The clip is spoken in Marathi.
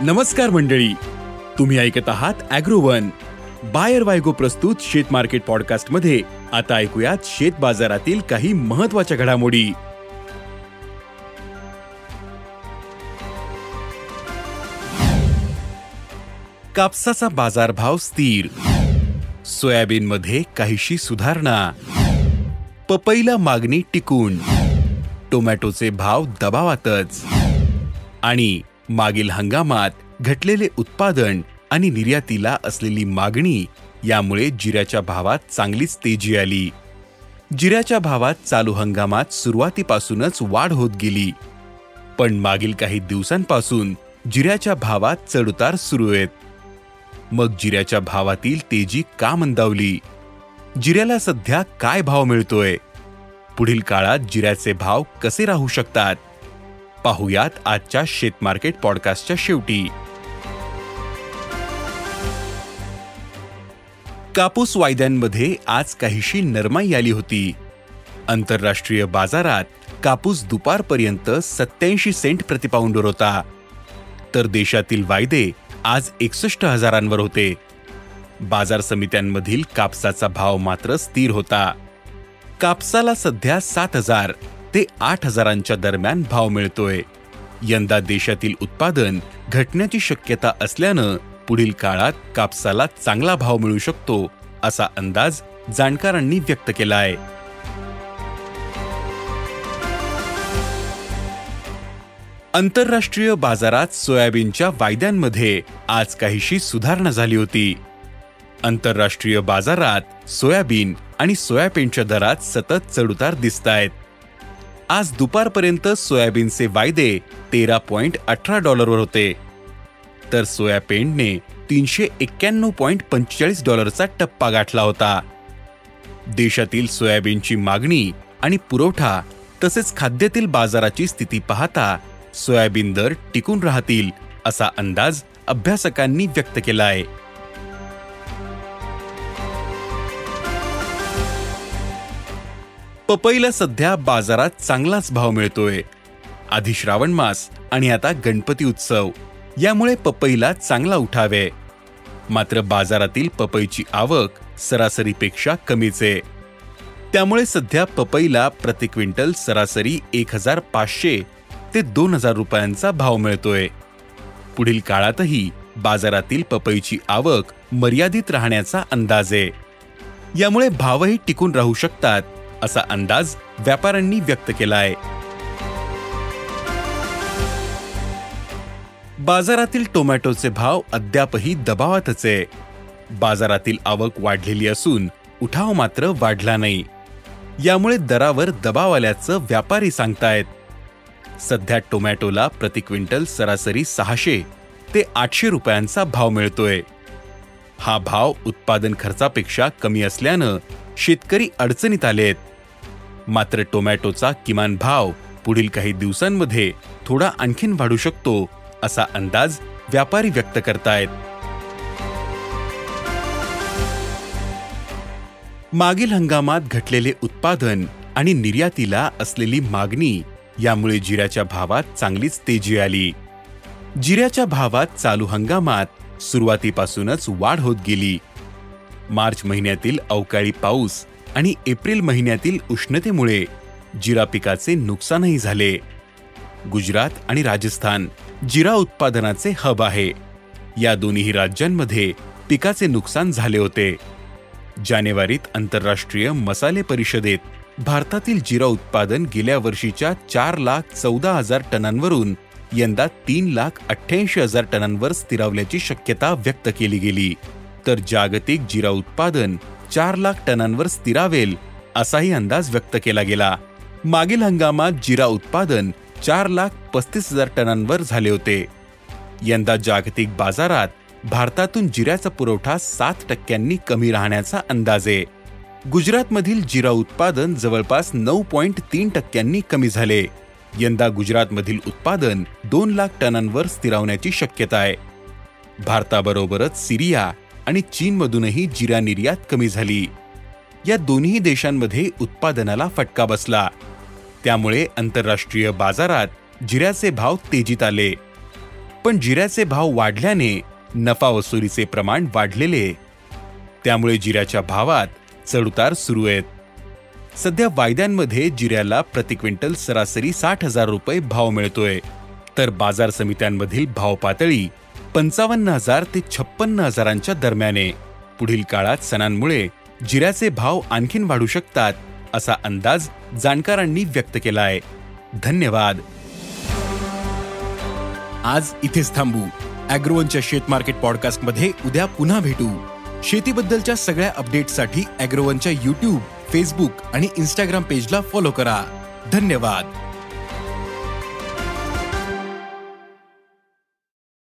नमस्कार मंडळी. तुम्ही ऐकत आहात अॅग्रोवन. बायर वायगो प्रस्तुत शेत मार्केट पॉडकास्टमध्ये आता ऐकूयात शेत बाजारातील काही महत्त्वाच्या घडामोडी. कापसाचा बाजारभाव स्थिर. सोयाबीन मध्ये काहीशी सुधारणा. पपईला मागणी टिकून. टोमॅटोचे भाव दबावातच. आणि मागील हंगामात घटलेले उत्पादन आणि निर्यातीला असलेली मागणी यामुळे जिऱ्याच्या भावात चांगलीच तेजी आली. जिऱ्याच्या भावात चालू हंगामात सुरुवातीपासूनच वाढ होत गेली. पण मागील काही दिवसांपासून जिऱ्याच्या भावात चढउतार सुरू आहेत. मग जिऱ्याच्या भावातील तेजी का मंदावली? जिऱ्याला सध्या काय भाव मिळतोय? पुढील काळात जिऱ्याचे भाव कसे राहू शकतात? पाहुयात आजच्या शेतमार्केट पॉडकास्टच्या शेवटी. कापूस वायद्यांमध्ये आज काहीशी नरमाई आली होती. आंतरराष्ट्रीय बाजारात कापूस दुपारपर्यंत सत्याऐंशी सेंट प्रतिपाऊंडवर होता. तर देशातील वायदे आज एकसष्ट हजारांवर होते. बाजार समित्यांमधील कापसाचा भाव मात्र स्थिर होता. कापसाला सध्या सात हजार ते आठ हजारांच्या दरम्यान भाव मिळतोय. यंदा देशातील उत्पादन घटण्याची शक्यता असल्यानं पुढील काळात कापसाला चांगला भाव मिळू शकतो असा अंदाज जाणकारांनी व्यक्त केला आहे आंतरराष्ट्रीय बाजारात सोयाबीनच्या वायद्यांमध्ये आज काहीशी सुधारणा झाली होती. आंतरराष्ट्रीय बाजारात सोयाबीन आणि सोयाबीनच्या दरात सतत चढउतार दिसत आहेत आज दुपारपर्यंत सोयाबीनचे वायदे तेरा पॉइंट अठरा डॉलरवर होते. तर सोयाबीनने तीनशे एक्क्याण्णव पॉइंट पंचेचाळीस डॉलरचा टप्पा गाठला होता. देशातील सोयाबीनची मागणी आणि पुरवठा तसेच खाद्यातील बाजाराची स्थिती पाहता सोयाबीन दर टिकून राहतील असा अंदाज अभ्यासकांनी व्यक्त केला आहे पपईला सध्या बाजारात चांगलाच भाव मिळतोय. आधी श्रावण मास आणि आता गणपती उत्सव. यामुळे पपईला चांगला उठावे. मात्र बाजारातील पपईची आवक सरासरीपेक्षा कमीच. आहे त्यामुळे सध्या पपईला प्रति क्विंटल सरासरी एक हजार पाचशे ते दोन हजार रुपयांचा भाव मिळतोय. पुढील काळातही बाजारातील पपईची आवक मर्यादित राहण्याचा अंदाज. आहे यामुळे भावही टिकून राहू शकतात. असा अंदाज व्यापाऱ्यांनी व्यक्त केला आहे बाजारातील टोमॅटोचे भाव अद्यापही दबावातच आहे. बाजारातील आवक वाढलेली असून उठाव मात्र वाढला नाही. यामुळे दरावर दबाव आल्याचं व्यापारी सांगतायत. सध्या टोमॅटोला प्रति क्विंटल सरासरी सहाशे ते आठशे रुपयांचा भाव मिळतोय. हा भाव उत्पादन खर्चापेक्षा कमी असल्यानं शेतकरी अडचणीत आलेत. मात्र टोमॅटोचा किमान भाव पुढील काही दिवसांमध्ये थोडा आणखीन वाढू शकतो असा अंदाज व्यापारी व्यक्त करतायत. मागील हंगामात घटलेले उत्पादन आणि निर्यातीला असलेली मागणी यामुळे जिऱ्याच्या भावात चांगलीच तेजी आली. जिऱ्याच्या भावात चालू हंगामात सुरुवातीपासूनच वाढ होत गेली. मार्च महिन्यातील अवकाळी पाऊस आणि एप्रिल महिन्यातील उष्णतेमुळे जिरा पिकाचे नुकसानही झाले. गुजरात आणि राजस्थान जिरा उत्पादनाचे हब आहे. या दोन्ही राज्यांमध्ये पिकाचे नुकसान झाले होते. जानेवारीत आंतरराष्ट्रीय मसाले परिषदेत भारतातील जिरा उत्पादन गेल्या वर्षीच्या चार लाख चौदा हजार टनांवरून यंदा तीन लाख अठ्ठ्याऐंशी हजार टनांवर स्थिरावल्याची शक्यता व्यक्त केली गेली. तर जागतिक जिरा उत्पादन चार लाख टनांवर स्थिरावेल असाही अंदाज व्यक्त केला गेला. मागील हंगामात जिरा उत्पादन चार लाख पस्तीस हजार टनांवर झाले होते. यंदा जागतिक बाजारात भारतातून जिऱ्याचा पुरवठा सात टक्क्यांनी कमी राहण्याचा अंदाज आहे. गुजरातमधील जिरा उत्पादन जवळपास नऊ पॉइंट तीन टक्क्यांनी कमी झाले. यंदा गुजरातमधील उत्पादन दोन लाख टनांवर स्थिरावण्याची शक्यता आहे. भारताबरोबरच सिरिया आणि चीनमधूनही जिरा निर्यात कमी झाली. या दोन्ही देशांमध्ये उत्पादनाला फटका बसला. त्यामुळे आंतरराष्ट्रीय बाजारात जिऱ्याचे भाव तेजीत आले. पण जिऱ्याचे भाव वाढल्याने नफा वसुलीचे प्रमाण वाढलेले. त्यामुळे जिऱ्याच्या भावात चढउतार सुरू आहेत. सध्या वायद्यांमध्ये जिऱ्याला प्रति क्विंटल सरासरी साठ हजार रुपये भाव मिळतोय. तर बाजार समित्यांमधील भाव पातळी पंचावन्न हजार ते छप्पन्न हजारांच्या दरम्याने. पुढील काळात सणांमुळे जिऱ्याचे भाव आणखीन वाढू शकतात असा अंदाज जाणकारांनी व्यक्त केला आहे धन्यवाद. आज इथेच थांबू. अॅग्रोवनच्या शेत मार्केट पॉडकास्टमध्ये उद्या पुन्हा भेटू. शेतीबद्दलच्या सगळ्या अपडेटसाठी अॅग्रोवनच्या युट्यूब फेसबुक आणि इन्स्टाग्राम पेजला फॉलो करा. धन्यवाद.